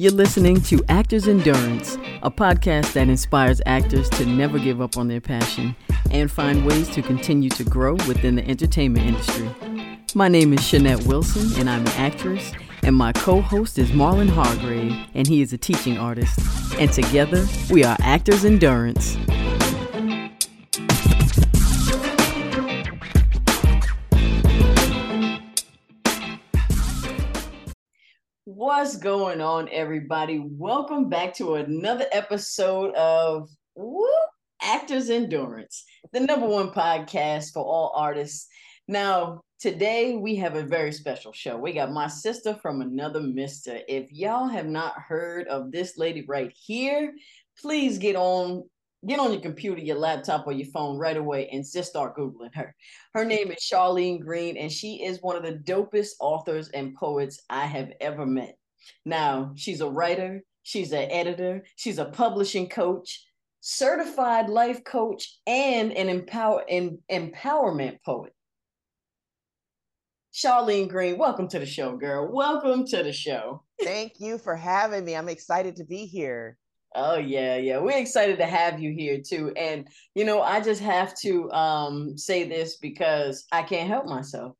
You're listening to Actors Endurance, a podcast that inspires actors to never give up on their passion and find ways to continue to grow within the entertainment industry. My name is Shanette Wilson, and I'm an actress, and my co host is Marlon Hargrave, and he is a teaching artist. And together, we are Actors Endurance. What's going on, everybody? Welcome back to another episode of Woo, Actors Endurance, the number one podcast for all artists. Now, today we have a very special show. We got my sister from another mister. If y'all have not heard of this lady right here, please get on get on your computer, your laptop, or your phone right away and just start Googling her. Her mm. name is Charlene Green, and she is one of the dopest authors and poets I have ever met. Now, she's a writer, she's an editor, she's a publishing coach, certified life coach, and an empower an empowerment poet. Charlene Green, welcome to the show, girl. Welcome to the show. Thank you for having me. I'm excited to be here. Oh yeah, yeah. We're excited to have you here too. And you know, I just have to um say this because I can't help myself.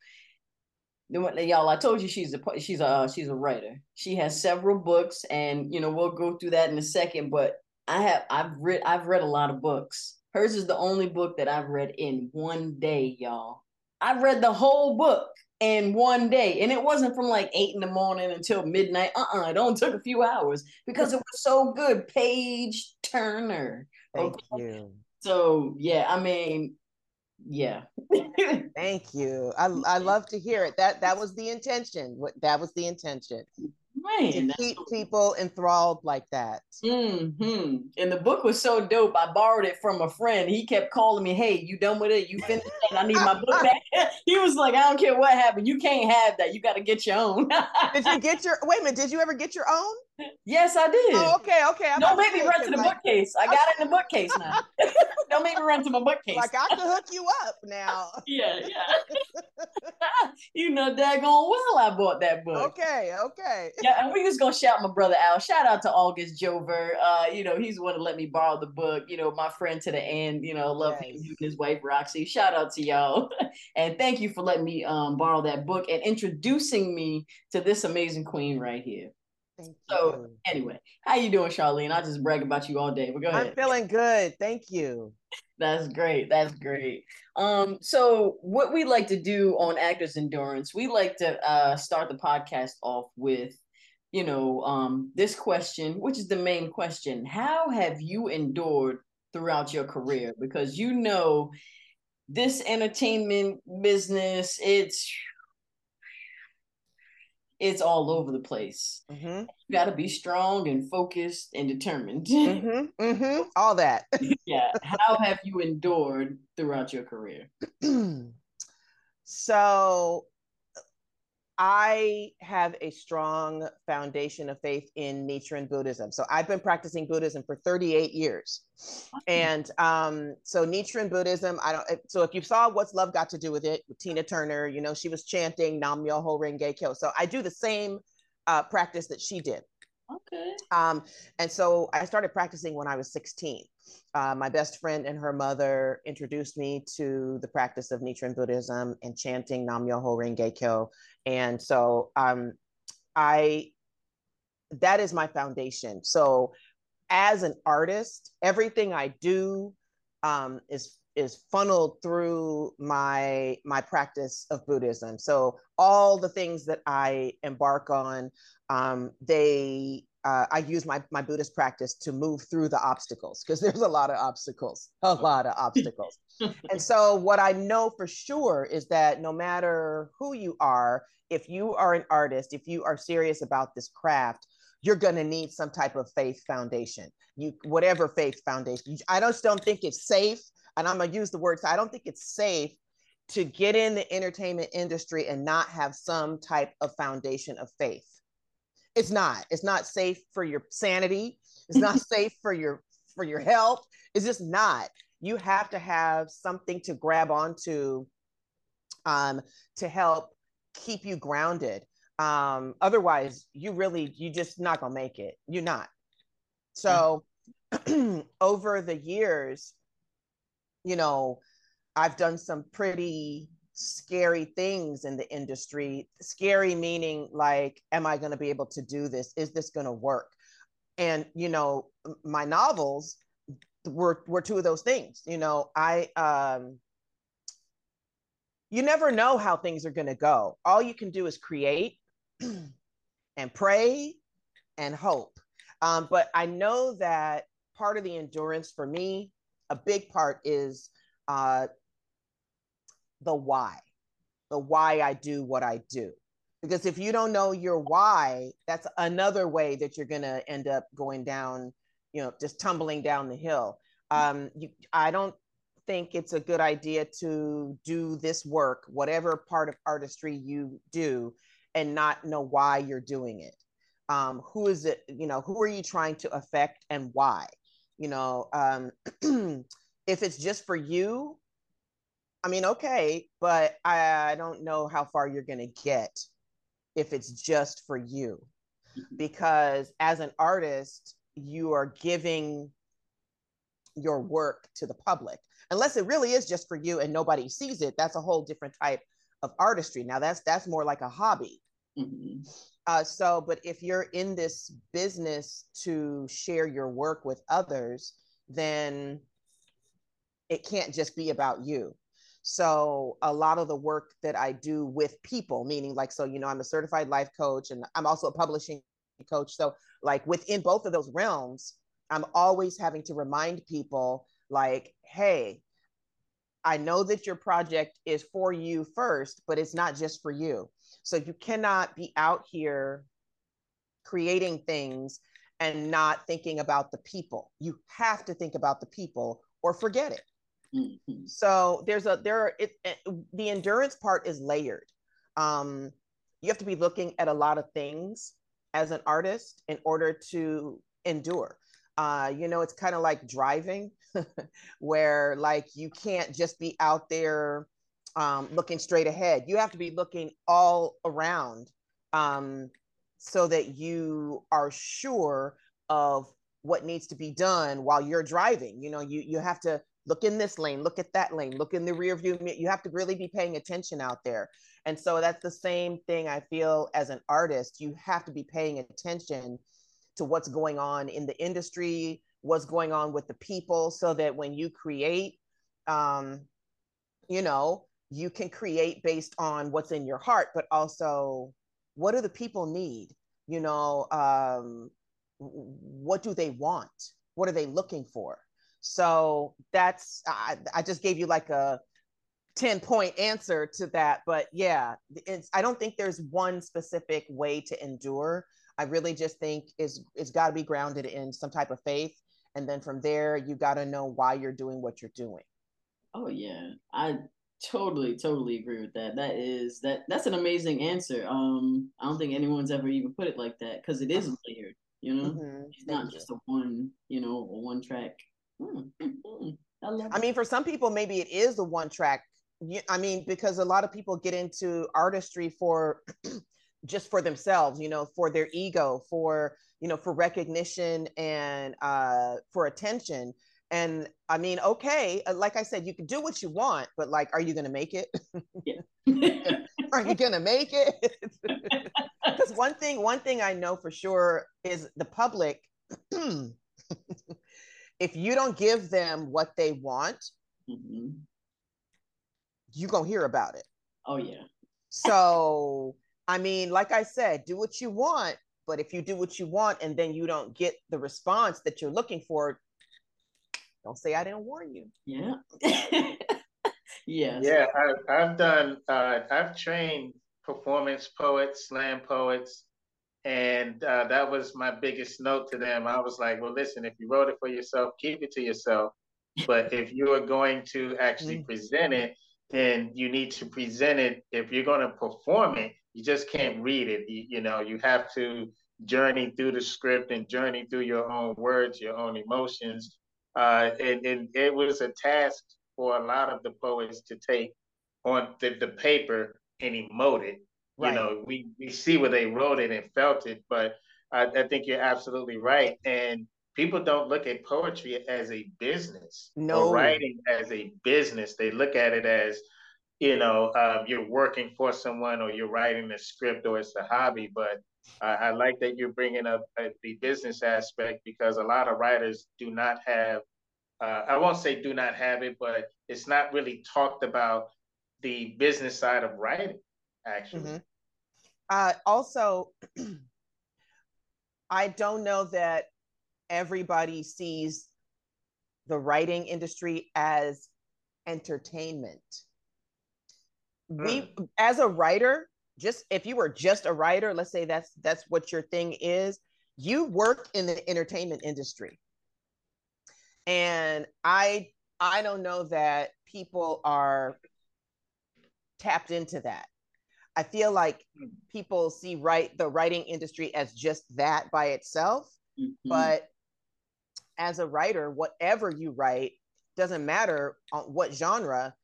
Y'all, I told you she's a she's a she's a writer. She has several books, and you know we'll go through that in a second. But I have I've read I've read a lot of books. Hers is the only book that I've read in one day, y'all. I read the whole book in one day. And it wasn't from like eight in the morning until midnight. Uh-uh. It only took a few hours because it was so good. Page Turner. Thank okay? you. So yeah, I mean, yeah. Thank you. I I love to hear it. That that was the intention. What that was the intention. Right. To keep people enthralled like that. Mm-hmm. And the book was so dope. I borrowed it from a friend. He kept calling me, "Hey, you done with it? You finished it? I need my book back." he was like, "I don't care what happened. You can't have that. You got to get your own." did you get your? Wait a minute. Did you ever get your own? Yes, I did. Oh, okay, okay. I'm Don't make me run to the like, bookcase. I got it in the bookcase now. Don't make me run to my bookcase. Like I can hook you up now. yeah, yeah. you know daggone well I bought that book. Okay, okay. Yeah, and we just gonna shout my brother out. Shout out to August Jover. Uh, you know, he's the one to let me borrow the book. You know, my friend to the end, you know, love yes. him and his wife Roxy. Shout out to y'all. and thank you for letting me um borrow that book and introducing me to this amazing queen right here. Thank so anyway, how you doing, Charlene? I just brag about you all day. But go ahead. I'm feeling good. Thank you. That's great. That's great. Um, so what we like to do on Actors Endurance, we like to uh, start the podcast off with, you know, um, this question, which is the main question: How have you endured throughout your career? Because you know, this entertainment business, it's it's all over the place. Mm-hmm. You got to be strong and focused and determined. Mm-hmm. Mm-hmm. All that. yeah. How have you endured throughout your career? so I have a strong foundation of faith in Nichiren Buddhism. So I've been practicing Buddhism for 38 years. And um, so Nichiren Buddhism, I don't, so if you saw What's Love Got to Do with It with Tina Turner, you know, she was chanting Nam Myoho Renge Kyo. So I do the same uh, practice that she did. Okay. Um, and so I started practicing when I was 16. Uh, my best friend and her mother introduced me to the practice of Nichiren Buddhism and chanting Nam Myoho Renge Kyo. And so um, I, that is my foundation. So as an artist, everything I do um, is is funneled through my my practice of Buddhism. So all the things that I embark on, um, they uh, I use my my Buddhist practice to move through the obstacles because there's a lot of obstacles, a lot of obstacles. and so what I know for sure is that no matter who you are, if you are an artist, if you are serious about this craft, you're going to need some type of faith foundation. You whatever faith foundation. I just don't think it's safe and I'm gonna use the words, I don't think it's safe to get in the entertainment industry and not have some type of foundation of faith. It's not. It's not safe for your sanity. It's not safe for your for your health. It's just not. You have to have something to grab onto um, to help keep you grounded. Um, otherwise, you really you just not gonna make it. You're not. So over the years, you know, I've done some pretty scary things in the industry. Scary meaning like, am I going to be able to do this? Is this going to work? And you know, my novels were were two of those things. You know, I um you never know how things are going to go. All you can do is create and pray and hope. Um, but I know that part of the endurance for me, a big part is uh, the why, the why I do what I do. Because if you don't know your why, that's another way that you're going to end up going down, you know, just tumbling down the hill. Um, you, I don't think it's a good idea to do this work, whatever part of artistry you do, and not know why you're doing it. Um, who is it? You know, who are you trying to affect and why? You know, um, if it's just for you, I mean, okay, but I, I don't know how far you're going to get if it's just for you. Mm-hmm. Because as an artist, you are giving your work to the public. Unless it really is just for you and nobody sees it, that's a whole different type of artistry. Now that's that's more like a hobby. Mm-hmm. Uh, so, but if you're in this business to share your work with others, then it can't just be about you. So a lot of the work that I do with people, meaning like, so, you know, I'm a certified life coach and I'm also a publishing coach. So like within both of those realms, I'm always having to remind people like, hey, I know that your project is for you first, but it's not just for you. So you cannot be out here creating things and not thinking about the people. You have to think about the people or forget it. Mm-hmm. So there's a there are it, it, the endurance part is layered. Um, you have to be looking at a lot of things as an artist in order to endure. Uh, you know, it's kind of like driving, where like you can't just be out there um, looking straight ahead. You have to be looking all around um, so that you are sure of what needs to be done while you're driving. You know, you you have to look in this lane, look at that lane, look in the rear view. You have to really be paying attention out there. And so that's the same thing I feel as an artist. You have to be paying attention to what's going on in the industry, what's going on with the people, so that when you create, um, you know, you can create based on what's in your heart, but also what do the people need? You know, um, what do they want? What are they looking for? So that's I, I just gave you like a 10 point answer to that but yeah it's i don't think there's one specific way to endure. I really just think is it's got to be grounded in some type of faith. And then from there you got to know why you're doing what you're doing. Oh yeah. I totally totally agree with that. That is that that's an amazing answer. Um i don't think anyone's ever even put it like that because it is layered you know? Mm-hmm. it's not just a one you know a one track Mm-hmm. I, I mean, for some people, maybe it is the one track. I mean, because a lot of people get into artistry for just for themselves, you know, for their ego, for you know, for recognition and uh, for attention. And I mean, okay, uh, like I said, you can do what you want, but like, are you going to make it? are you going to make it? Because one thing, one thing I know for sure is the public if you don't give them what they want, mm-hmm. you're going to hear about it. Oh, yeah. So, I mean, like I said, do what you want. But if you do what you want and then you don't get the response that you're looking for, don't say I didn't warn you. Yeah. yeah. Yeah. I, I've done, uh, I've trained performance poets, slam poets, and uh, that was my biggest note to them. I was like, well, listen, if you wrote it for yourself, keep it to yourself. But if you are going to actually mm. present it, then you need to present it. If you're going to perform it, you just can't read it. You, you know, you have to journey through the script and journey through your own words, your own emotions. Uh, and, and it was a task for a lot of the poets to take on the, the paper and emote it Right. You know, we we see where they wrote it and felt it, but I, I think you're absolutely right. And people don't look at poetry as a business no. or writing as a business. They look at it as, you know, um, you're working for someone or you're writing a script or it's a hobby. But I, I like that you're bringing up uh, the business aspect because a lot of writers do not have, uh, I won't say do not have it, but it's not really talked about the business side of writing, actually. Mm-hmm. Uh, also, I don't know that everybody sees the writing industry as entertainment. Mm. We hmm. as a writer, just if you were just a writer, let's say that's that's what your thing is, you work in the entertainment industry. And I I don't know that people are tapped into that. I feel like hmm. people see right the writing industry as just that by itself, mm-hmm. but as a writer, whatever you write doesn't matter on what genre.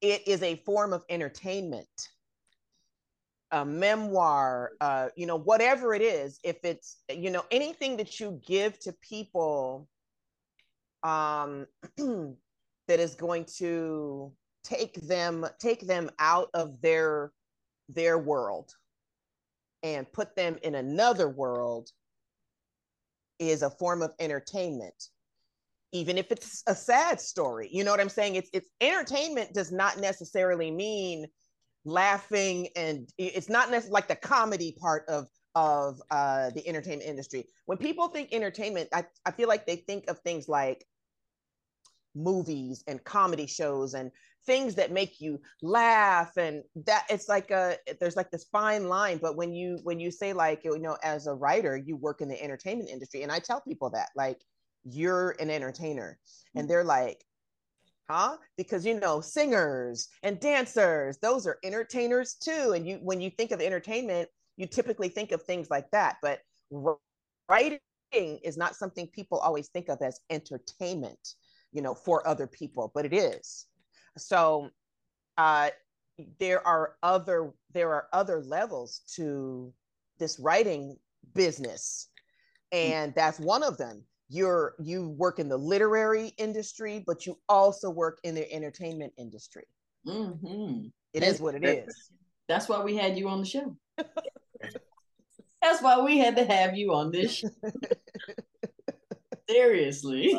It is a form of entertainment, a memoir, uh, you know, whatever it is. If it's you know anything that you give to people, um, that is going to take them take them out of their their world and put them in another world is a form of entertainment even if it's a sad story. You know what i'm saying? It's it's entertainment does not necessarily mean laughing and it's not necessarily like the comedy part of of uh, the entertainment industry. When people think entertainment I, I feel like they think of things like movies and comedy shows and things that make you laugh and that it's like a there's like this fine line but when you when you say like you know as a writer you work in the entertainment industry and i tell people that like you're an entertainer. And they're like huh? Because you know singers and dancers those are entertainers too. And you when you think of entertainment you typically think of things like that but writing is not something people always think of as entertainment you know for other people but it is so uh, there are other there are other levels to this writing business, and that's one of them. You're you work in the literary industry, but you also work in the entertainment industry. Mm-hmm. It is what it is. That's why we had you on the show. that's why we had to have you on this. Seriously.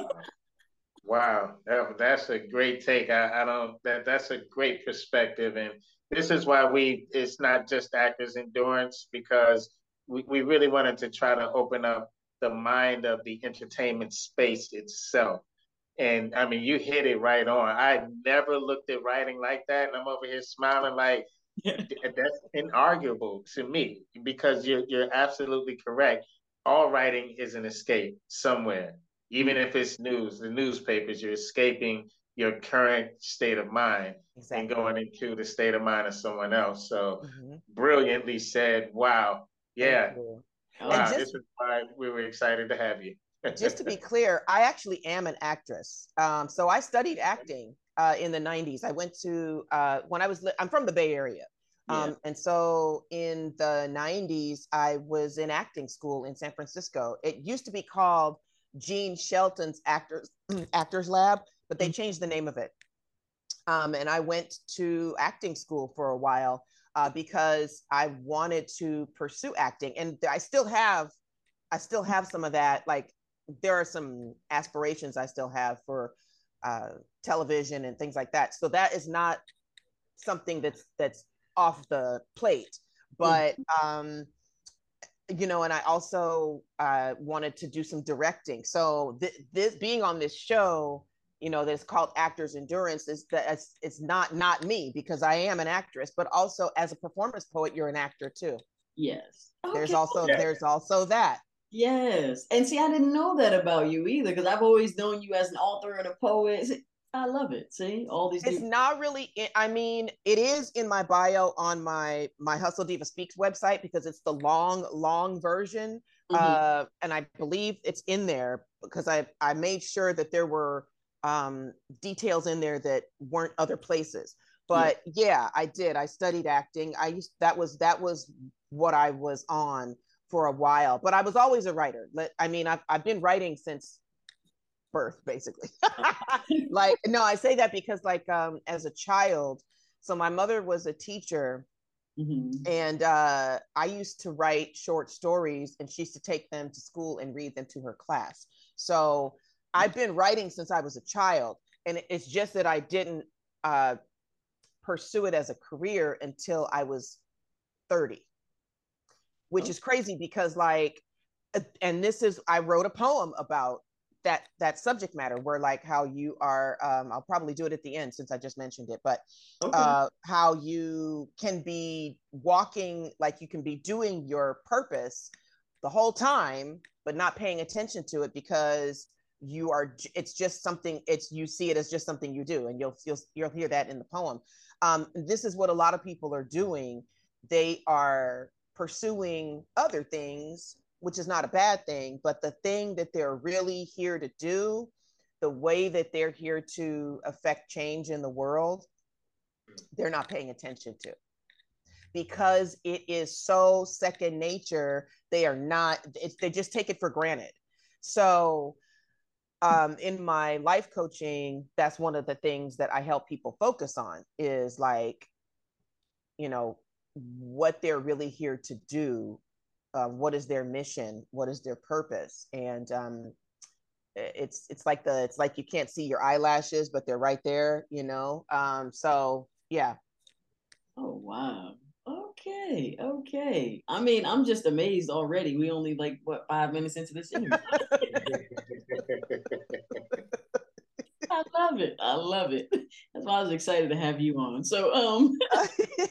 Wow, that, that's a great take. I, I don't that that's a great perspective, and this is why we it's not just actors endurance because we, we really wanted to try to open up the mind of the entertainment space itself. And I mean, you hit it right on. I never looked at writing like that, and I'm over here smiling like that's inarguable to me because you're you're absolutely correct. All writing is an escape somewhere even if it's news, the newspapers, you're escaping your current state of mind exactly. and going into the state of mind of someone else. So mm-hmm. brilliantly said, wow. Yeah. Wow. Just, this is why we were excited to have you. just to be clear, I actually am an actress. Um, so I studied acting uh, in the 90s. I went to, uh, when I was, li- I'm from the Bay Area. Um, yeah. And so in the 90s, I was in acting school in San Francisco. It used to be called Jean Shelton's Actors Actors Lab, but they mm-hmm. changed the name of it. Um, and I went to acting school for a while uh, because I wanted to pursue acting, and I still have, I still have some of that. Like there are some aspirations I still have for uh, television and things like that. So that is not something that's that's off the plate, but. Mm-hmm. Um, you know, and I also uh, wanted to do some directing. So th- this being on this show, you know, that's called Actors Endurance is that it's, it's not not me because I am an actress, but also as a performance poet, you're an actor too. Yes. Okay. There's also there's also that. Yes. And see, I didn't know that about you either because I've always known you as an author and a poet. I love it. See all these. It's not really. I mean, it is in my bio on my my Hustle Diva Speaks website because it's the long, long version, mm-hmm. uh, and I believe it's in there because I I made sure that there were um, details in there that weren't other places. but yeah. yeah, I did. I studied acting. I used that was that was what I was on for a while. But I was always a writer. I mean, I've I've been writing since birth, basically. like no, I say that because like um as a child, so my mother was a teacher. Mm-hmm. And uh, I used to write short stories, and she used to take them to school and read them to her class. So I've been writing since I was a child, and it's just that I didn't uh, pursue it as a career until I was 30, which is crazy because, like, and this is, I wrote a poem about that that subject matter where like how you are um i'll probably do it at the end since i just mentioned it but okay. uh how you can be walking like you can be doing your purpose the whole time but not paying attention to it because you are it's just something it's you see it as just something you do and you'll you'll, you'll hear that in the poem um, this is what a lot of people are doing they are pursuing other things which is not a bad thing but the thing that they're really here to do the way that they're here to affect change in the world they're not paying attention to because it is so second nature they are not they just take it for granted so um, in my life coaching, that's one of the things that I help people focus on is like, you know, what they're really here to do. Uh, what is their mission? What is their purpose? And um, it's it's like the it's like you can't see your eyelashes, but they're right there, you know. Um, so yeah. Oh wow. Okay, okay. I mean, I'm just amazed already. We only like what five minutes into this interview. I love it. I love it. That's why I was excited to have you on. So, um,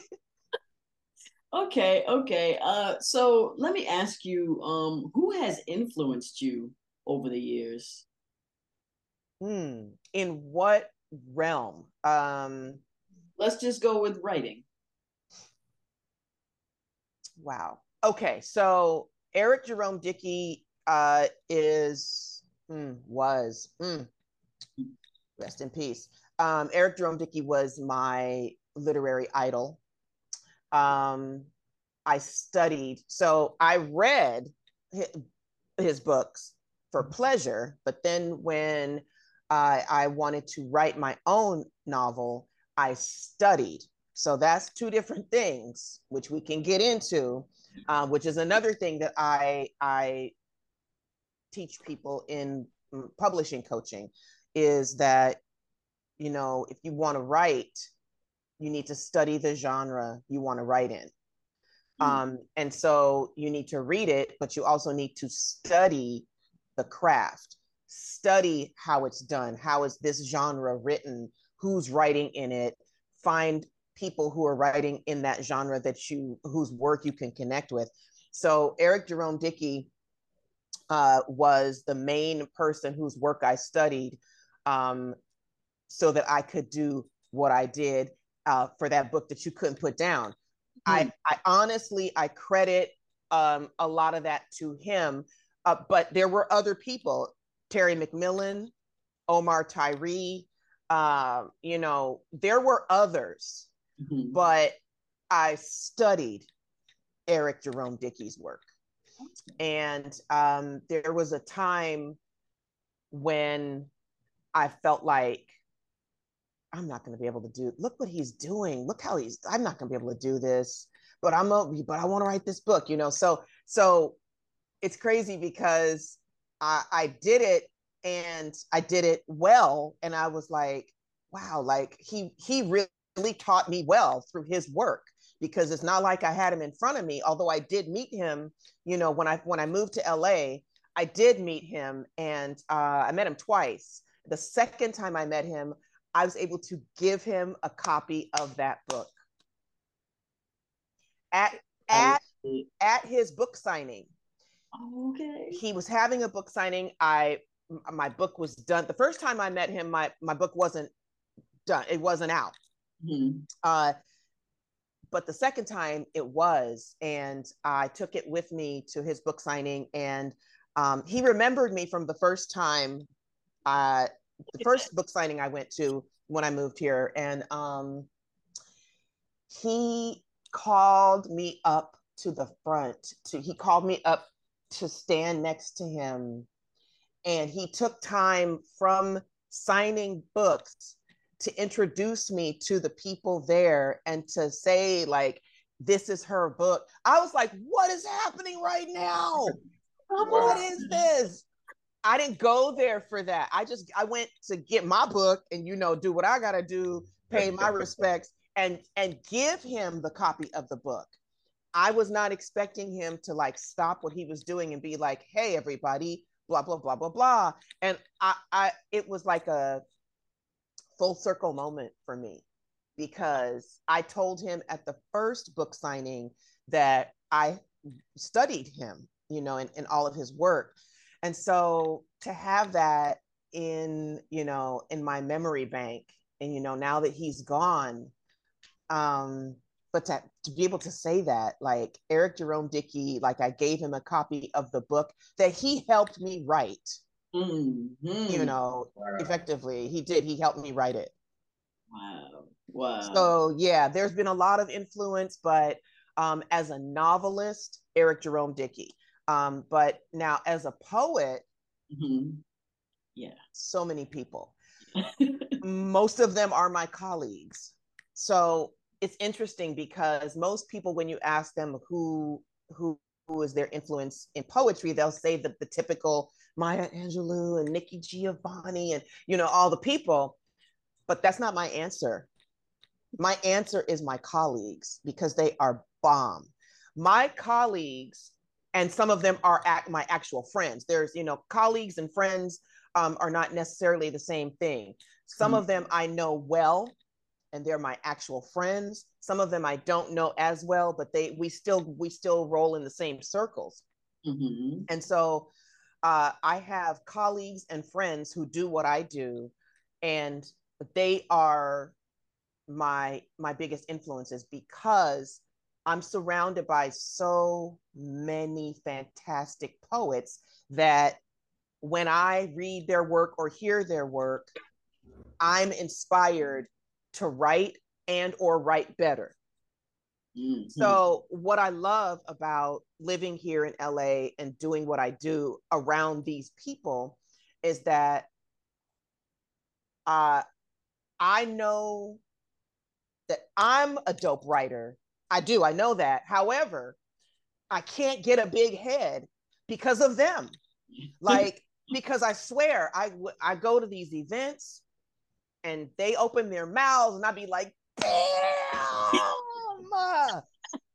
okay, okay. Uh, so let me ask you, um, who has influenced you over the years? Hmm. In what realm? Um, let's just go with writing. Wow. Okay, so Eric Jerome Dickey uh, is mm, was mm, rest in peace. Um, Eric Jerome Dickey was my literary idol. Um, I studied, so I read his, books for pleasure, but then when I, I wanted to write my own novel, I studied. So that's two different things, which we can get into, uh, which is another thing that I I teach people in publishing coaching is that you know if you want to write, you need to study the genre you want to write in. Mm. Um, and so you need to read it, but you also need to study the craft, study how it's done, how is this genre written, who's writing in it, find people who are writing in that genre that you whose work you can connect with. So Eric Jerome Dickey uh, was the main person whose work I studied um, so that I could do what I did uh, for that book that you couldn't put down. Mm-hmm. I, I honestly I credit um, a lot of that to him, uh, but there were other people, Terry McMillan, Omar Tyree, uh, you know, there were others mm-hmm. but I studied Eric Jerome Dickey's work. And um, there was a time when I felt like I'm not going to be able to do. Look what he's doing. Look how he's. I'm not going to be able to do this. But I'm. A, but I want to write this book. You know. So so it's crazy because I, I did it and I did it well. And I was like, wow, like he he really taught me well through his work because it's not like I had him in front of me. Although I did meet him, you know, when I when I moved to LA, I did meet him, and uh, I met him twice. The second time I met him, I was able to give him a copy of that book at at at his book signing. Okay. He was having a book signing. I my book was done. The first time I met him, my my book wasn't done. It wasn't out. Mm-hmm. Uh, but the second time it was, and I took it with me to his book signing, and um, he remembered me from the first time, uh, the first book signing I went to when I moved here, and um, he called me up to the front to he called me up to stand next to him and he took time from signing books to introduce me to the people there and to say like this is her book. I was like what is happening right now? What is this i didn't go there for that. I just i went to get my book and you know do what i gotta do pay my respects and and give him the copy of the book. I was not expecting him to like stop what he was doing and be like hey everybody blah blah blah blah blah. And i i it was like a full circle moment for me because i told him at the first book signing that i studied him you know in, in all of his work and so to have that in you know in my memory bank and you know now that he's gone um but to, to be able to say that like eric jerome dickey like i gave him a copy of the book that he helped me write. Mm-hmm. you know wow. effectively he did he helped me write it. Wow. Wow. So yeah there's been a lot of influence but um, as a novelist eric jerome dickey um, but now as a poet mm-hmm. yeah. So many people. Most of them are my colleagues. So it's interesting because most people when you ask them who who who is their influence in poetry they'll say that the typical maya angelou and nikki giovanni and you know all the people. But that's not my answer. My answer is my colleagues because they are bomb. My colleagues and some of them are at my actual friends there's you know colleagues and friends um, are not necessarily the same thing some mm-hmm. of them i know well and they're my actual friends some of them i don't know as well but they we still we still roll in the same circles mm-hmm. and so uh, i have colleagues and friends who do what i do and they are my my biggest influences because i'm surrounded by so many fantastic poets that when i read their work or hear their work i'm inspired to write and or write better. Mm-hmm. So what I love about living here in LA and doing what I do around these people is that uh, I know that I'm a dope writer. I do, I know that. However, I can't get a big head because of them. Like, because I swear, I, I go to these events and they open their mouths and I'd be like, damn, oh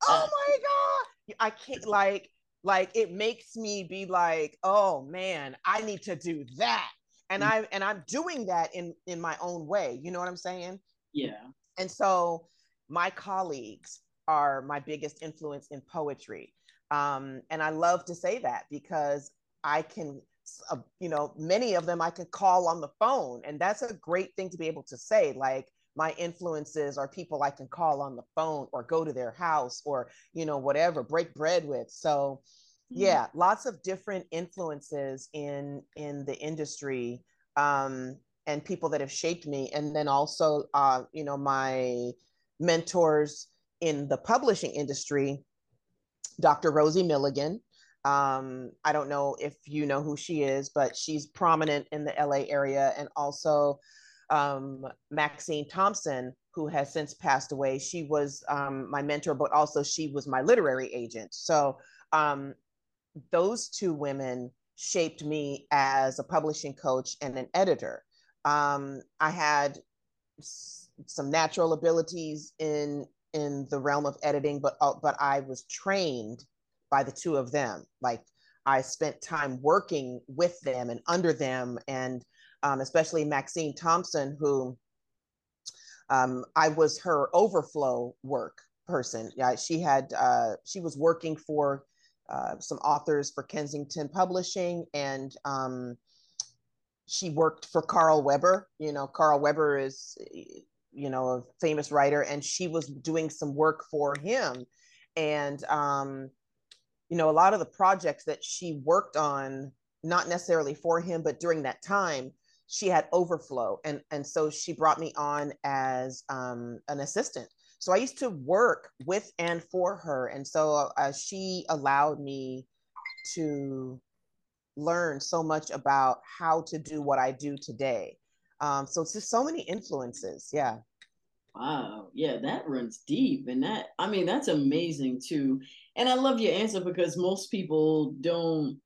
my God. I can't like, like it makes me be like, oh man, I need to do that. And mm-hmm. I and I'm doing that in in my own way. You know what I'm saying? Yeah. And so my colleagues are my biggest influence in poetry. Um, and I love to say that because I can uh, you know, many of them I can call on the phone. And that's a great thing to be able to say. Like, my influences are people I can call on the phone or go to their house or, you know, whatever, break bread with. So, mm-hmm. yeah, lots of different influences in in the industry um, and people that have shaped me. And then also, uh, you know, my mentors in the publishing industry, Dr. Rosie Milligan, um, I don't know if you know who she is, but she's prominent in the LA area. And also um, Maxine Thompson, who has since passed away. She was um, my mentor, but also she was my literary agent. So um, those two women shaped me as a publishing coach and an editor. Um, I had s- some natural abilities in in the realm of editing, but uh, but I was trained by the two of them. Like I spent time working with them and under them, and um, especially Maxine Thompson, who um, I was her overflow work person. Yeah, she had uh, she was working for uh, some authors for Kensington Publishing, and um, she worked for Carl Weber. You know, Carl Weber is you know a famous writer, and she was doing some work for him, and um, you know, a lot of the projects that she worked on, not necessarily for him, but during that time, she had overflow. And, and so she brought me on as um, an assistant So I used to work with and for her. And so uh, she allowed me to learn so much about how to do what I do today. Um, so it's just so many influences. Yeah. Wow. Yeah, that runs deep. And that, I mean, that's amazing too. And I love your answer because most people don't,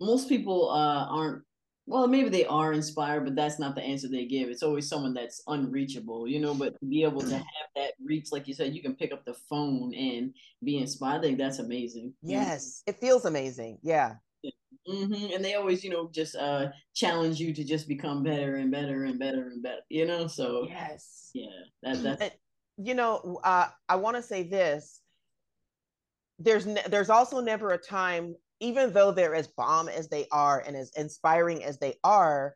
most people uh, aren't, well, maybe they are inspired, but that's not the answer they give. It's always someone that's unreachable, you know, but to be able to have that reach, like you said, you can pick up the phone and be inspired. I think that's amazing. Yes, it feels amazing. Yeah. Mm-hmm. And they always, you know, just uh challenge you to just become better and better and better and better, you know? So, yes. Yeah, that, that's. you know, uh, I want to say this. There's ne- there's also never a time, even though they're as bomb as they are and as inspiring as they are,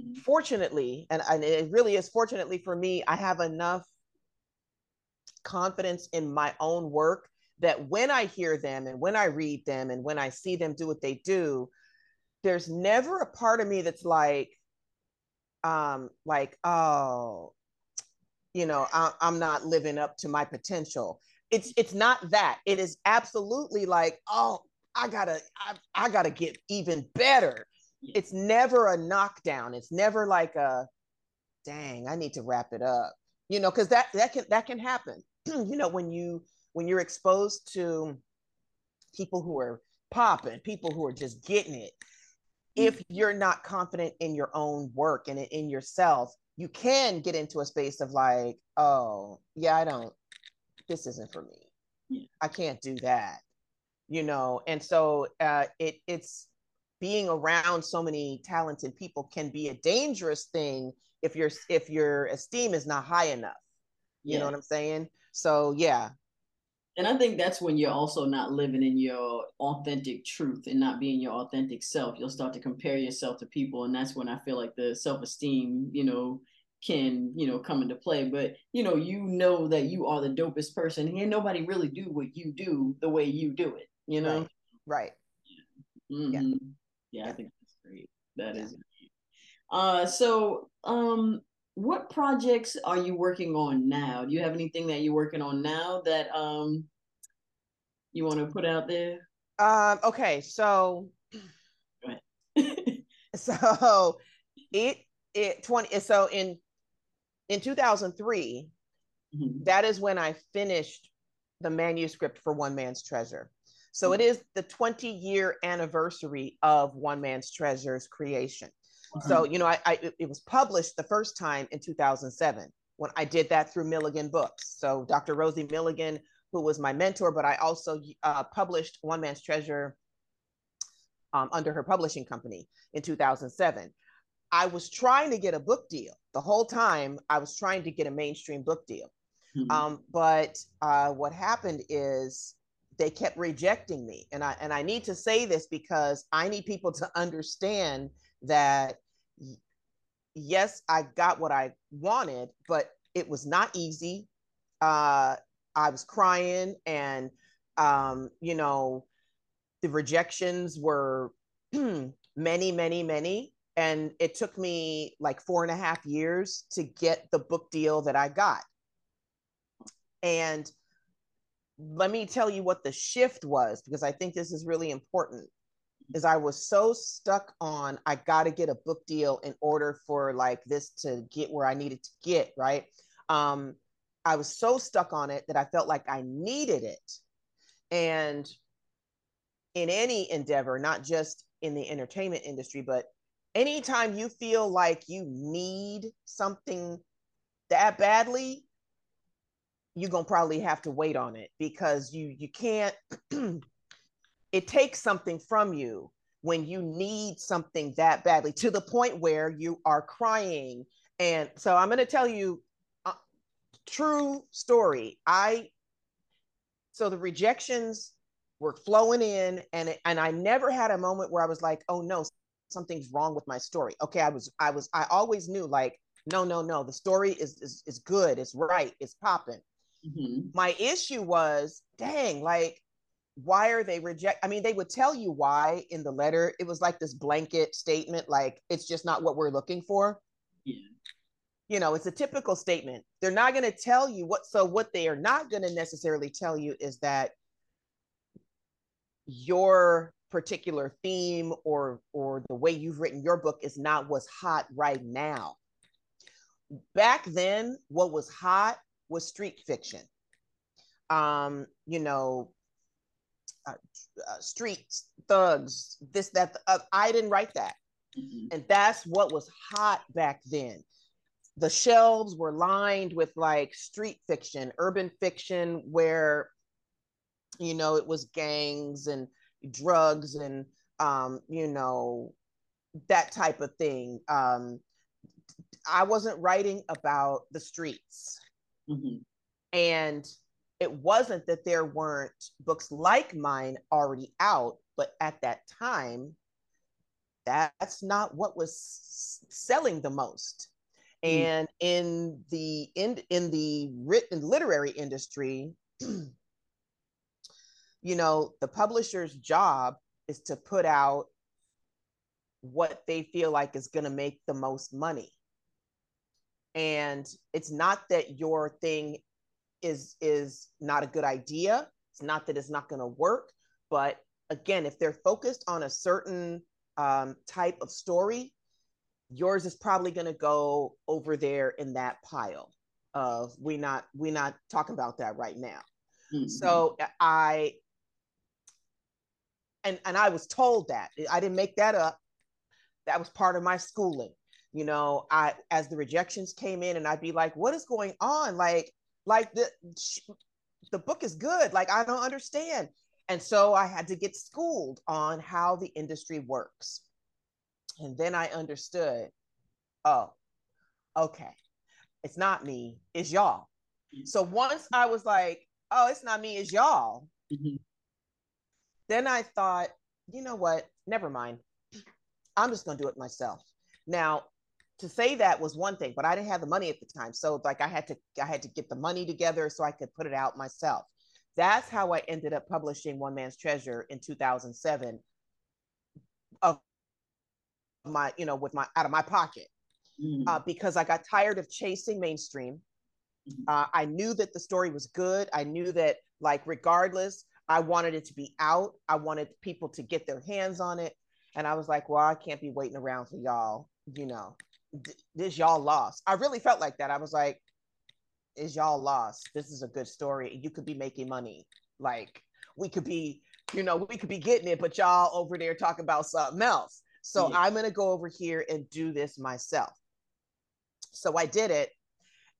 mm-hmm. fortunately, and, and it really is fortunately for me, I have enough confidence in my own work that when I hear them and when I read them and when I see them do what they do, there's never a part of me that's like, um, like, oh, you know, I, I'm not living up to my potential. It's it's not that. It is absolutely like, oh, I gotta, I, I gotta get even better. It's never a knockdown. It's never like a, dang, I need to wrap it up. You know, because that that can that can happen. you know, when you when you're exposed to people who are popping, people who are just getting it, if you're not confident in your own work and in yourself, you can get into a space of like, oh, yeah, I don't, this isn't for me. Yeah. I can't do that, you know? And so uh, it it's being around so many talented people can be a dangerous thing if your if your esteem is not high enough. You yeah. know what I'm saying? So yeah, and I think that's when you're also not living in your authentic truth and not being your authentic self. You'll start to compare yourself to people, and that's when I feel like the self esteem, you know, can you know come into play. But you know, you know that you are the dopest person, and nobody really do what you do the way you do it. You know, right? right. Yeah. Mm-hmm. yeah. yeah, I think that's great. That yeah. is. Great. Uh, so um, what projects are you working on now? Do you have anything that you're working on now that um you want to put out there? Um, okay, so so it it 20 so in in 2003 mm-hmm. that is when I finished the manuscript for One Man's Treasure. So mm-hmm. it is the 20 year anniversary of One Man's Treasure's creation. So, you know, I, I, it was published the first time in 2007 when I did that through Milligan Books. So Dr. Rosie Milligan, who was my mentor, but I also uh, published One Man's Treasure um, under her publishing company in 2007. I was trying to get a book deal the whole time. I was trying to get a mainstream book deal. Mm-hmm. Um, but uh, what happened is they kept rejecting me, and I and I need to say this because I need people to understand that yes, I got what I wanted, but it was not easy. Uh, I was crying, and um, you know, the rejections were many, many, many. And it took me like four and a half years to get the book deal that I got. And let me tell you what the shift was, because I think this is really important is I was so stuck on I got to get a book deal in order for like this to get where I needed to get, right? Um I was so stuck on it that I felt like I needed it. And in any endeavor, not just in the entertainment industry, but anytime you feel like you need something that badly, you're to probably have to wait on it because you you can't it takes something from you when you need something that badly to the point where you are crying. And so I'm going to tell you a true story. I so the rejections were flowing in and it, and I never had a moment where I was like, "Oh no, something's wrong with my story." Okay, I was I was I always knew like, "No, no, no, the story is is, is good, it's right, it's popping." Mm-hmm. My issue was, dang, like why are they reject i mean they would tell you why in the letter it was like this blanket statement like it's just not what we're looking for yeah you know, it's a typical statement. They're not going to tell you what, so what they are not going to necessarily tell you is that your particular theme or or the way you've written your book is not what's hot right now. Back then, what was hot was street fiction. Um, you know, uh, streets, thugs, this, that. Uh, I didn't write that, mm-hmm. and that's what was hot back then the shelves were lined with like street fiction, urban fiction, where you know it was gangs and drugs and um, you know that type of thing. Um, I wasn't writing about the streets, mm-hmm. and it wasn't that there weren't books like mine already out, but at that time, that's not what was selling the most Mm. And in the in in the written literary industry, you know, the publisher's job is to put out what they feel like is going to make the most money. And it's not that your thing is is not a good idea. It's not that it's not going to work, but again, if they're focused on a certain um, type of story, yours is probably going to go over there in that pile of we not we not talking about that right now. Mm-hmm. so i and and i was told that. I didn't make that up. That was part of my schooling. You know i as the rejections came in and i'd be like what is going on? Like like the the book is good like i don't understand and so i had to get schooled on how the industry works and then I understood, oh, okay, it's not me, it's y'all. Mm-hmm. So once I was like, oh, it's not me, it's y'all, mm-hmm. then I thought, you know what, never mind. I'm just gonna do it myself. Now, to say that was one thing, but I didn't have the money at the time. So like I had to I had to get the money together so I could put it out myself. That's how I ended up publishing One Man's Treasure in 2007 of my you know with my out of my pocket mm-hmm. uh, because i got tired of chasing mainstream mm-hmm. uh, i knew that the story was good i knew that like regardless i wanted it to be out i wanted people to get their hands on it and i was like well i can't be waiting around for y'all you know this y'all lost i really felt like that i was like is y'all lost this is a good story you could be making money like we could be you know we could be getting it but y'all over there talking about something else so yeah. I'm going to go over here and do this myself. So I did it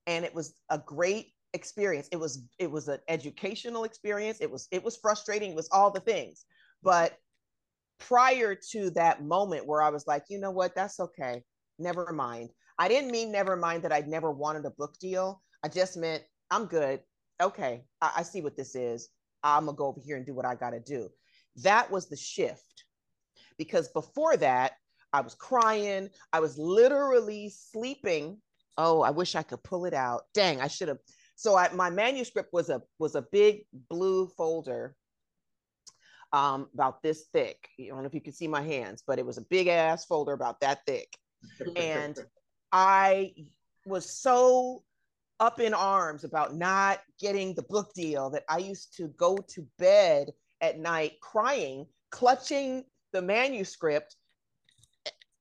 and it was a great experience. It was it was an educational experience. It was it was frustrating. It was all the things. But prior to that moment where I was like, you know what, that's okay. Never mind. I didn't mean never mind that I'd never wanted a book deal. I just meant I'm good. Okay, I, I see what this is. I'm gonna go over here and do what I gotta do. That was the shift because before that, I was crying. I was literally sleeping. Oh, I wish I could pull it out. Dang, I should have. So I, my manuscript was a was a big blue folder um, about this thick. I don't know if you can see my hands, but it was a big ass folder about that thick. And I was so up in arms about not getting the book deal that I used to go to bed at night crying, clutching the manuscript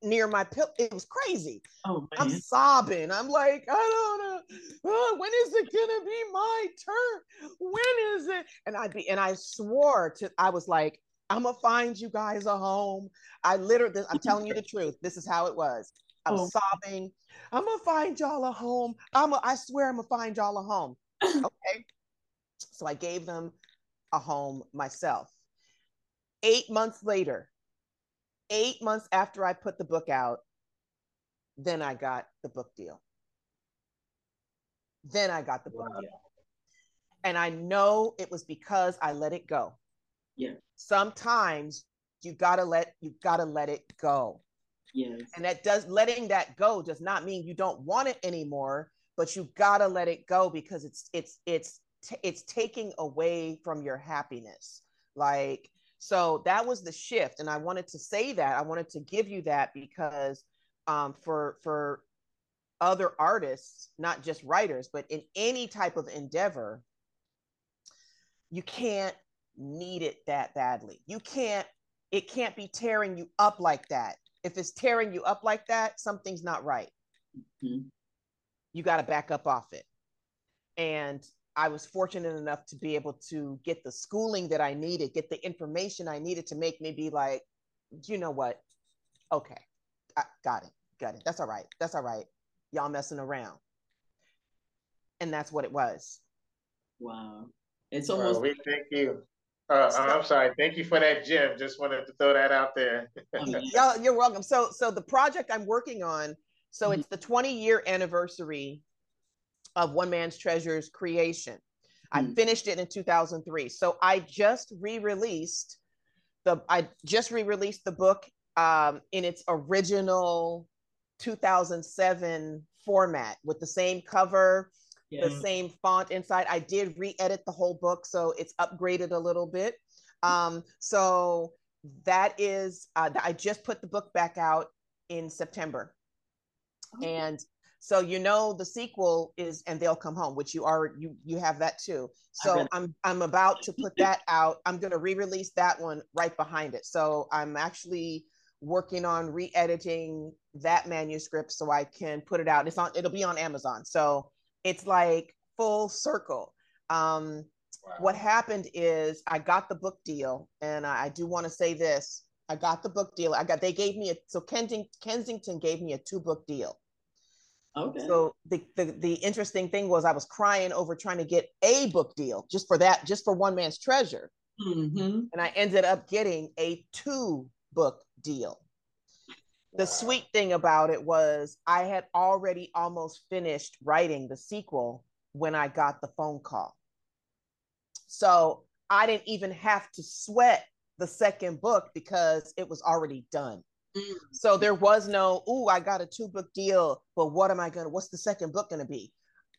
near my pillow. It was crazy. Oh, I'm sobbing. I'm like, I don't know. Oh, when is it gonna be my turn? When is it? And I'd be, and I swore to, I was like, I'm gonna find you guys a home. I literally, I'm telling you the truth. This is how it was. I'm oh. sobbing. I'm gonna find y'all a home. I'm, a, I swear, I'm gonna find y'all a home. okay. So I gave them a home myself. Eight months later, eight months after I put the book out, then I got the book deal. Then I got the book wow. deal. And I know it was because I let it go. Yeah. Sometimes you gotta let you gotta let it go. Yes. And that does letting that go does not mean you don't want it anymore, but you gotta let it go because it's it's it's t- it's taking away from your happiness. Like so that was the shift. And I wanted to say that. I wanted to give you that because um, for for other artists, not just writers, but in any type of endeavor, you can't need it that badly. You can't, it can't be tearing you up like that. If it's tearing you up like that, something's not right. Mm-hmm. You got to back up off it. And I was fortunate enough to be able to get the schooling that I needed, get the information I needed to make me be like, you know what? Okay, I got it, got it. That's all right. That's all right. Y'all messing around. And that's what it was. Wow. It's almost. Well, we thank you. Uh, I'm sorry. Thank you for that, Jim. Just wanted to throw that out there. Y'all, you're welcome. So, so the project I'm working on. So mm-hmm. it's the 20 year anniversary of One Man's Treasure's creation. Mm-hmm. I finished it in 2003. So I just re-released the. I just re-released the book um, in its original 2007 format with the same cover yeah. the same font inside. I did re-edit the whole book, so it's upgraded a little bit. Um, so that is, uh, I just put the book back out in September, okay. and so you know the sequel is "And They'll Come Home," which you are you you have that too. So I'm I'm about to put that out. I'm going to re-release that one right behind it. So I'm actually working on re-editing that manuscript so I can put it out. It's on. It'll be on Amazon. So it's like full circle. Um, wow. What happened is I got the book deal, and I, do want to say this: I got the book deal. I got they gave me a so Kensington, Kensington gave me a two book deal. Okay. So the, the the interesting thing was I was crying over trying to get a book deal just for that, just for One Man's Treasure, mm-hmm. and I ended up getting a two book deal the sweet thing about it was I had already almost finished writing the sequel when I got the phone call. So I didn't even have to sweat the second book because it was already done. Mm. So there was no, oh, I got a two book deal, but what am I gonna? What's the second book gonna be?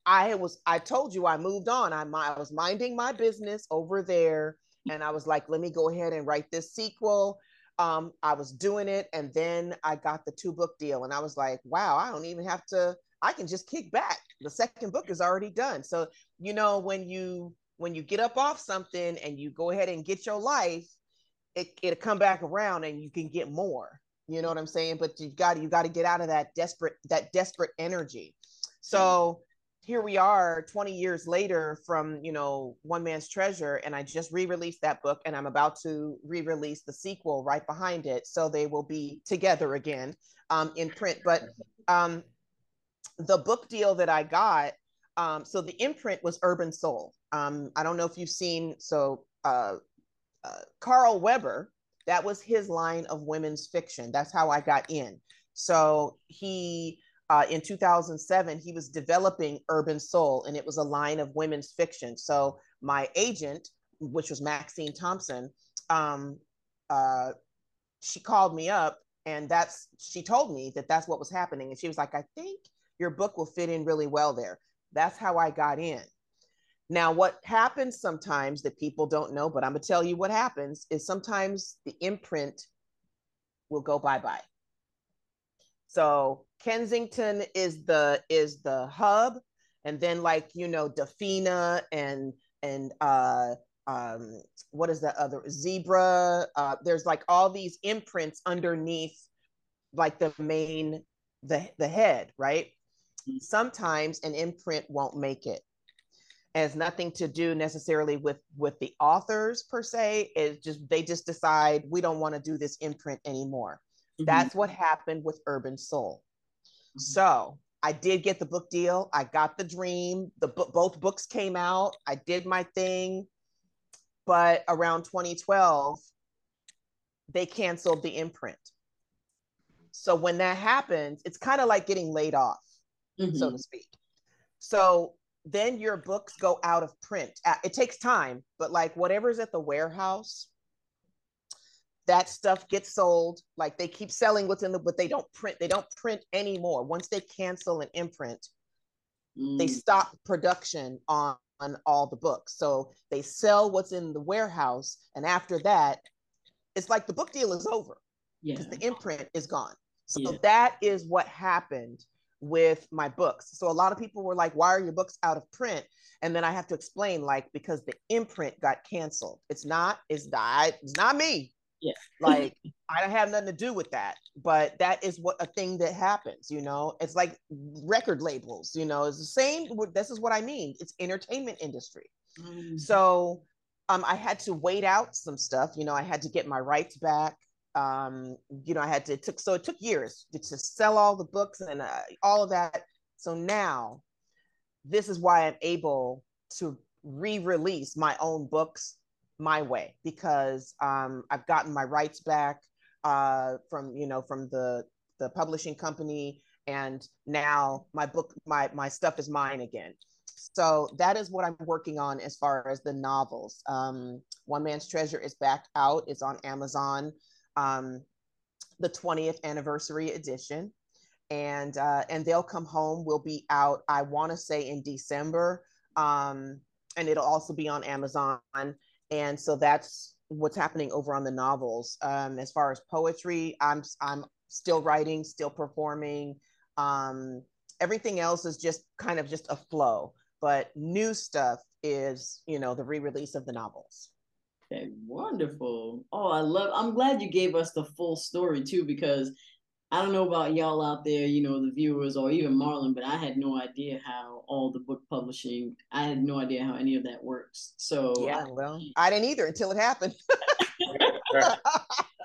I was, I told you, I moved on. I, I was minding my business over there, and I was like, let me go ahead and write this sequel um, I was doing it, and then I got the two book deal, and I was like, wow, I don't even have to. I can just kick back. The second book is already done. So you know when you when you get up off something and you go ahead and get your life, it it'll come back around and you can get more. You know what I'm saying? But you got you got to get out of that desperate that desperate energy. So here we are 20 years later from you know one man's treasure and i just re-released that book and i'm about to re-release the sequel right behind it so they will be together again um, in print. But um, the book deal that i got um, so the imprint was urban soul. Um, i don't know if you've seen so uh, uh, carl weber that was his line of women's fiction. That's how i got in. So he uh, in 2007, he was developing Urban Soul, and it was a line of women's fiction. So my agent, which was Maxine Thompson, um, uh, she called me up, and that's she told me that that's what was happening, and she was like, "I think your book will fit in really well there." That's how I got in. Now, what happens sometimes that people don't know, but I'm gonna tell you what happens is sometimes the imprint will go bye bye. So Kensington is the is the hub, and then like you know Dafina and and uh, um, what is that other zebra? Uh, there's like all these imprints underneath, like the main the the head, right? Sometimes an imprint won't make it. It has nothing to do necessarily with with the authors per se. It's just they just decide we don't want to do this imprint anymore. Mm-hmm. That's what happened with Urban Soul. Mm-hmm. So I did get the book deal. I got the dream. The book, both books came out. I did my thing, but around 2012, they canceled the imprint. So when that happens, it's kind of like getting laid off, mm-hmm. so to speak. So then your books go out of print. It takes time, but like whatever's at the warehouse, that stuff gets sold like they keep selling what's in the but they don't print they don't print anymore once they cancel an imprint mm. they stop production on, on all the books so they sell what's in the warehouse and after that it's like the book deal is over because yeah. the imprint is gone so yeah. that is what happened with my books. So a lot of people were like, why are your books out of print? And then I have to explain, like, because the imprint got canceled. It's not, it's not, it's not me. Yeah. like I don't have nothing to do with that. But that is what a thing that happens, you know. It's like record labels, you know, it's the same. This is what I mean. It's entertainment industry. Mm-hmm. So um, I had to wait out some stuff. You know, I had to get my rights back. Um, you know, I had to it took so it took years to, to sell all the books and uh, all of that. So now, this is why I'm able to re-release my own books my way because um, I've gotten my rights back uh, from you know from the the publishing company, and now my book my my stuff is mine again. So that is what I'm working on as far as the novels. Um, One Man's Treasure is back out. It's on Amazon, um, the 20th anniversary edition, and uh, and they'll come home. Will be out. I want to say in December, um, and it'll also be on Amazon. And so that's what's happening over on the novels. Um, as far as poetry, I'm I'm still writing, still performing. Um, everything else is just kind of just a flow but new stuff is you know the re-release of the novels okay wonderful oh i love i'm glad you gave us the full story too because i don't know about y'all out there you know the viewers or even marlon but i had no idea how all the book publishing i had no idea how any of that works. So yeah. Well mm. i didn't either until it happened.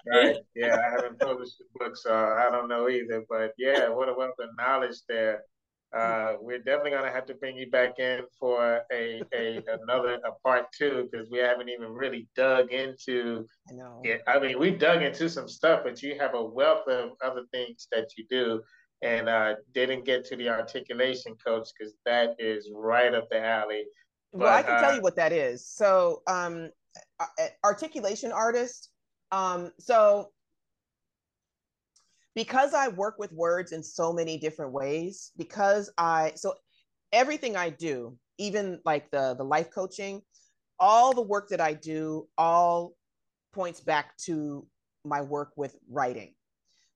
Right yeah i haven't published the book so i don't know either but yeah what a wealth of knowledge there uh, we're definitely gonna have to bring you back in for a, a another a part two because we haven't even really dug into I know. it. I mean, we've dug into some stuff, but you have a wealth of other things that you do, and uh, didn't get to the articulation coach because that is right up the alley. But, well, I can uh, tell you what that is. So, um, articulation artist. Um, so because I work with words in so many different ways, because I so everything I do, even like the the life coaching, all the work that I do all points back to my work with writing.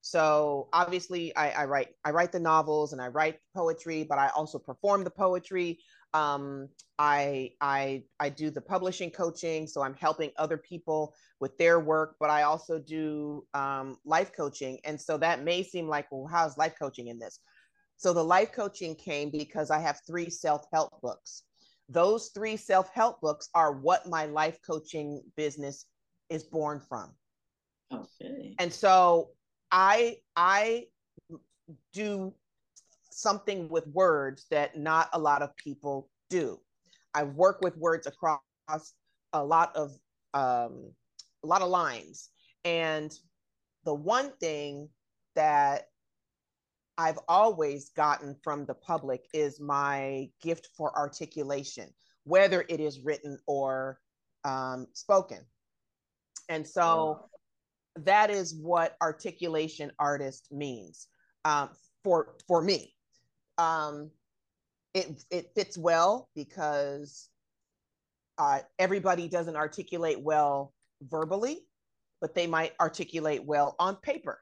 So obviously I, I write I write the novels and I write poetry, but I also perform the poetry um, I I I do the publishing coaching, so I'm helping other people with their work, but I also do um, life coaching, and so that may seem like, well, how's life coaching in this? So the life coaching came because I have three self help books. Those three self help books are what my life coaching business is born from. Okay. And so I I do something with words that not a lot of people do. I work with words across a lot of um, a lot of lines, and the one thing that I've always gotten from the public is my gift for articulation, whether it is written or um, spoken. And so that is what articulation artist means um, for for me um, it it fits well because uh, everybody doesn't articulate well verbally, but they might articulate well on paper.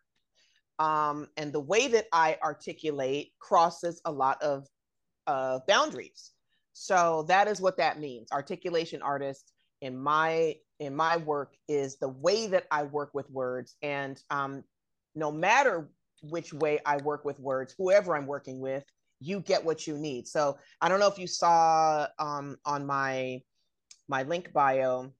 Um, and the way that I articulate crosses a lot of uh, boundaries. So that is what that means. Articulation artist in my in my work is the way that I work with words, and um, no matter which way I work with words, whoever I'm working with, you get what you need. So I don't know if you saw um, on my my link bio,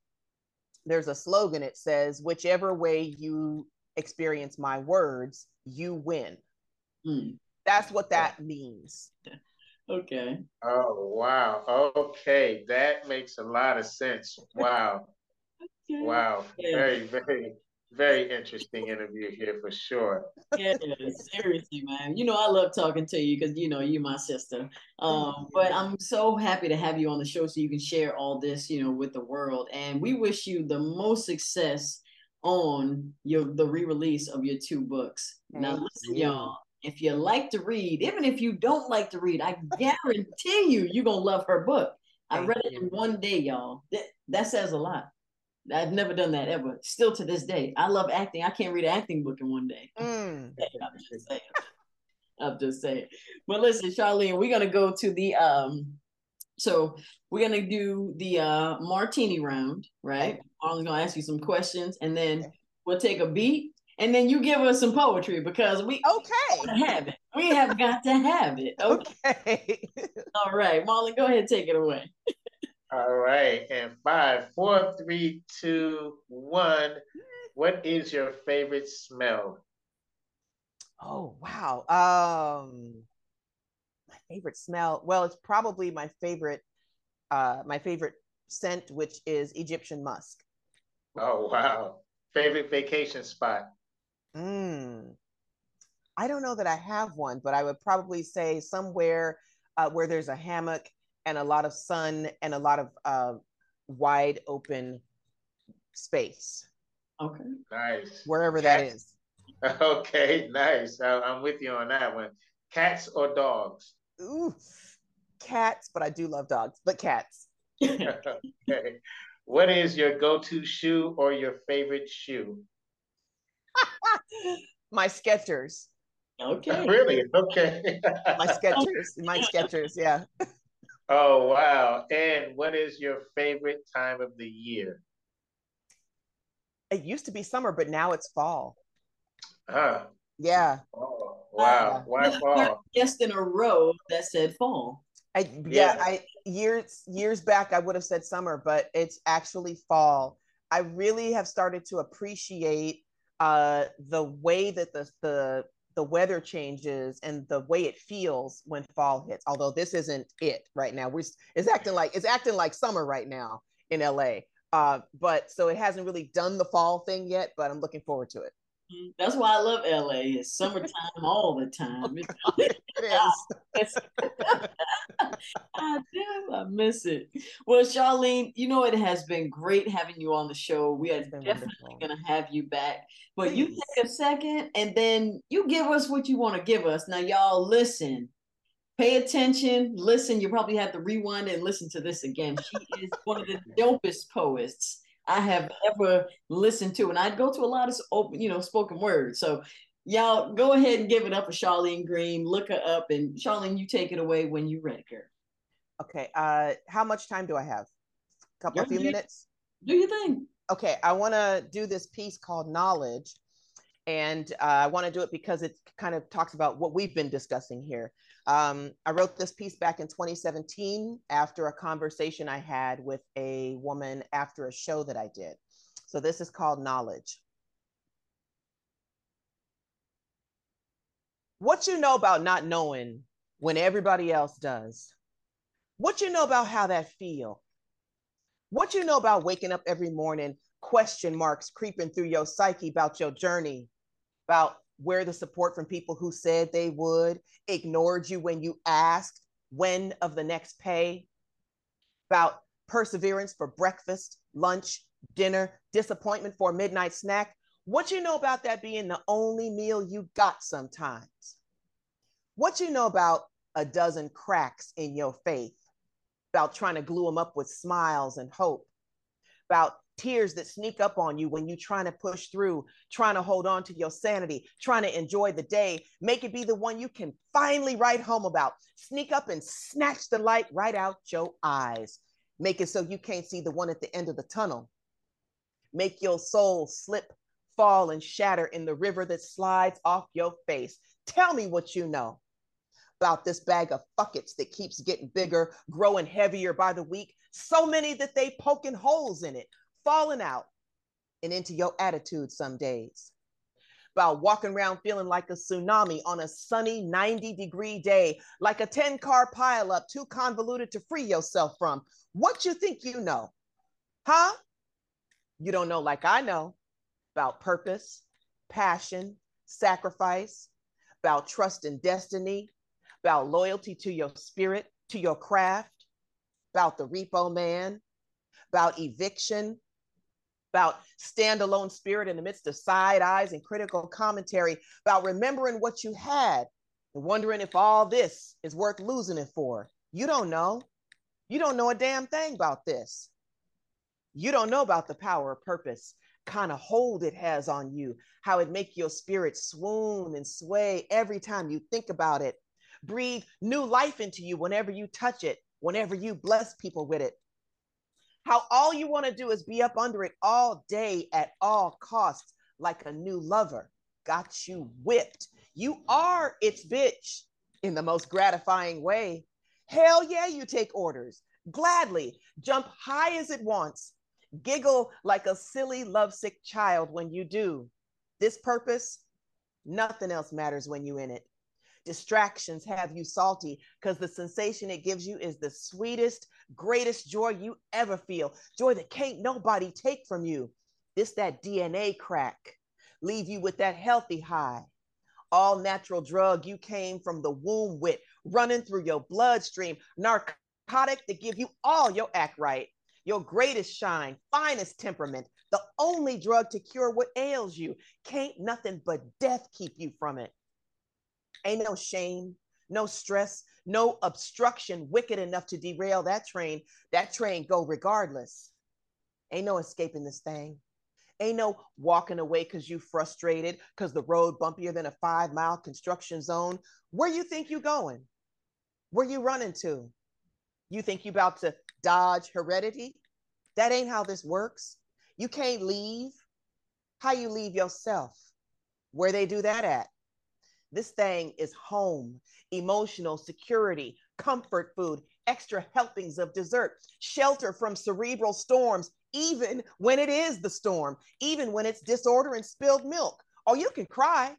there's a slogan. It says, "Whichever way you experience my words, you win." Mm. That's what that means. Okay. Oh wow. Okay, that makes a lot of sense. Wow. okay. Wow. Very very very interesting interview here for sure. Yeah, seriously, man. You know, I love talking to you because you know you're my sister. Um, but I'm so happy to have you on the show so you can share all this, you know, with the world. And we wish you the most success on your the re-release of your two books. Thank now, listen, you. y'all. If you like to read, even if you don't like to read, I guarantee you, you're gonna love her book. I read it in one day, y'all. That, that says a lot. I've never done that ever. Still to this day, I love acting. I can't read an acting book in one day. Mm. I'm just saying. But listen, Charlene, we're gonna go to the um. So we're gonna do the uh martini round, right? I'm gonna ask you some questions, and then we'll take a beat, and then you give us some poetry because we okay have it. We have got to have it. Okay. okay. All right, Marlon, go ahead, take it away. All right, and five, four, three, two, one. What is your favorite smell? Oh wow. Um my favorite smell. Well, it's probably my favorite uh my favorite scent, which is Egyptian musk. Oh wow. Favorite vacation spot? Mm. I don't know that I have one, but I would probably say somewhere uh, where there's a hammock and a lot of sun and a lot of uh, wide open space. Okay. Nice. Wherever that is. Okay, nice. I, am with you on that one. Cats or dogs? Ooh, cats, but I do love dogs, but cats. okay. What is your go-to shoe or your favorite shoe? my Skechers. Okay. Really? Okay. my Skechers. My Skechers. Yeah. Oh wow! And what is your favorite time of the year? It used to be summer, but now it's fall. Ah. Yeah. Oh, wow. Why fall? Just in a row that said fall. I, yeah, yeah, I years years back I would have said summer, but it's actually fall. I really have started to appreciate uh, the way that the the the weather changes and the way it feels when fall hits. Although this isn't it right now, we're it's acting like it's acting like summer right now in LA. Uh, but so it hasn't really done the fall thing yet, but I'm looking forward to it. Mm-hmm. That's why I love LA. It's summertime all the time. it is. I do. I miss it. Well, Charlene, you know it has been great having you on the show. We are definitely going to have you back. But Please. you take a second and then you give us what you want to give us. Now, y'all, listen. Pay attention, listen. You probably have to rewind and listen to this again. She is one of the dopest poets I have ever listened to, and I'd go to a lot of open, you know, spoken words. So y'all go ahead and give it up for Charlene Green. Look her up, and Charlene, you take it away when you're ready, girl. Okay. Uh, how much time do I have? A couple, a few minutes. Do you think? Okay, I want to do this piece called Knowledge, and uh, I want to do it because it kind of talks about what we've been discussing here. Um, I wrote this piece back in 2017 after a conversation I had with a woman after a show that I did. So this is called Knowledge. What you know about not knowing when everybody else does? What you know about how that feel? What you know about waking up every morning, question marks creeping through your psyche about your journey, about where the support from people who said they would, ignored you when you asked when of the next pay, about perseverance for breakfast, lunch, dinner, disappointment for a midnight snack. What you know about that being the only meal you got sometimes? What you know about a dozen cracks in your faith, about trying to glue them up with smiles and hope, about tears that sneak up on you when you're trying to push through, trying to hold on to your sanity, trying to enjoy the day. Make it be the one you can finally write home about. Sneak up and snatch the light right out your eyes. Make it so you can't see the one at the end of the tunnel. Make your soul slip, fall, and shatter in the river that slides off your face. Tell me what you know about this bag of buckets that keeps getting bigger, growing heavier by the week. So many that they poking holes in it falling out and into your attitude some days. About walking around feeling like a tsunami on a sunny 90 degree day, like a 10 car pileup too convoluted to free yourself from. What you think you know? Huh? You don't know like I know about purpose, passion, sacrifice, about trust and destiny, about loyalty to your spirit, to your craft, about the repo man, about eviction, about standalone spirit in the midst of side eyes and critical commentary, about remembering what you had and wondering if all this is worth losing it for. You don't know. You don't know a damn thing about this. You don't know about the power of purpose kind of hold it has on you, how it make your spirit swoon and sway every time you think about it. Breathe new life into you whenever you touch it, whenever you bless people with it. How all you want to do is be up under it all day at all costs, like a new lover. Got you whipped. You are its bitch in the most gratifying way. Hell yeah, you take orders gladly, jump high as it wants, giggle like a silly, lovesick child when you do. This purpose, nothing else matters when you in it. Distractions have you salty because the sensation it gives you is the sweetest, greatest joy you ever feel. Joy that can't nobody take from you. This that DNA crack. Leave you with that healthy high. All natural drug you came from the womb with, running through your bloodstream. Narcotic to give you all your act right your greatest shine, finest temperament, the only drug to cure what ails you. Can't nothing but death keep you from it. Ain't no shame, no stress, no obstruction wicked enough to derail that train. That train go regardless. Ain't no escaping this thing. Ain't no walking away because you frustrated because the road bumpier than a five mile construction zone. Where you think you going? Where you running to? You think you about to dodge heredity? That ain't how this works. You can't leave. How you leave yourself? Where they do that at? This thing is home, emotional security, comfort food, extra helpings of dessert, shelter from cerebral storms, even when it is the storm, even when it's disorder and spilled milk. Oh, you can cry.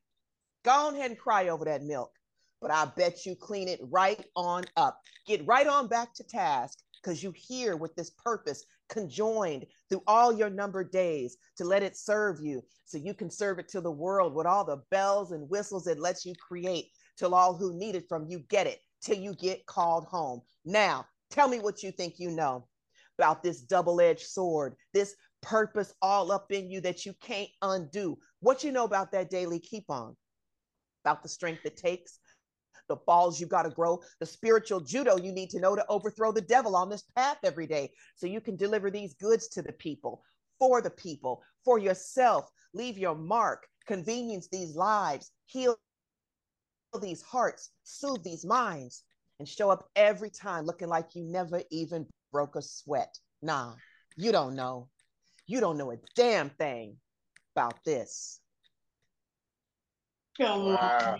Go ahead and cry over that milk but I bet you clean it right on up. Get right on back to task because you here with this purpose conjoined through all your numbered days to let it serve you so you can serve it to the world with all the bells and whistles it lets you create till all who need it from you get it till you get called home. Now, tell me what you think you know about this double edged sword, this purpose all up in you that you can't undo. What you know about that daily keep on, about the strength it takes the balls you've got to grow, the spiritual judo you need to know to overthrow the devil on this path every day so you can deliver these goods to the people, for the people, for yourself. Leave your mark, convenience these lives, heal these hearts, soothe these minds, and show up every time looking like you never even broke a sweat. Nah, you don't know. You don't know a damn thing about this. Come wow.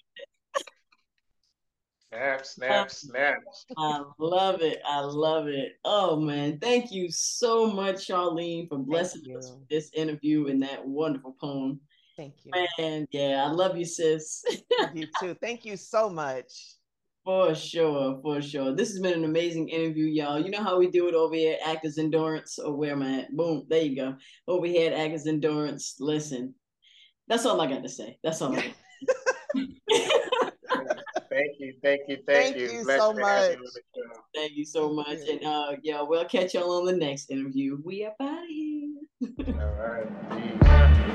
On. Snap, snap, snap. I love it. I love it. Oh man, thank you so much, Charlene, for blessing us with this interview and that wonderful poem. Thank you. And yeah, I love you, sis. love you too. Thank you so much. For sure, for sure. This has been an amazing interview, y'all. You know how we do it over here at Actors Endurance, or where am I at? Boom, there you go. Over here at Actors Endurance. Listen, that's all I got to say. That's all I got. Thank you, thank you, thank, thank you. you so much. Thank you so much. And uh yeah, we'll catch y'all on the next interview. We up out of here. All right.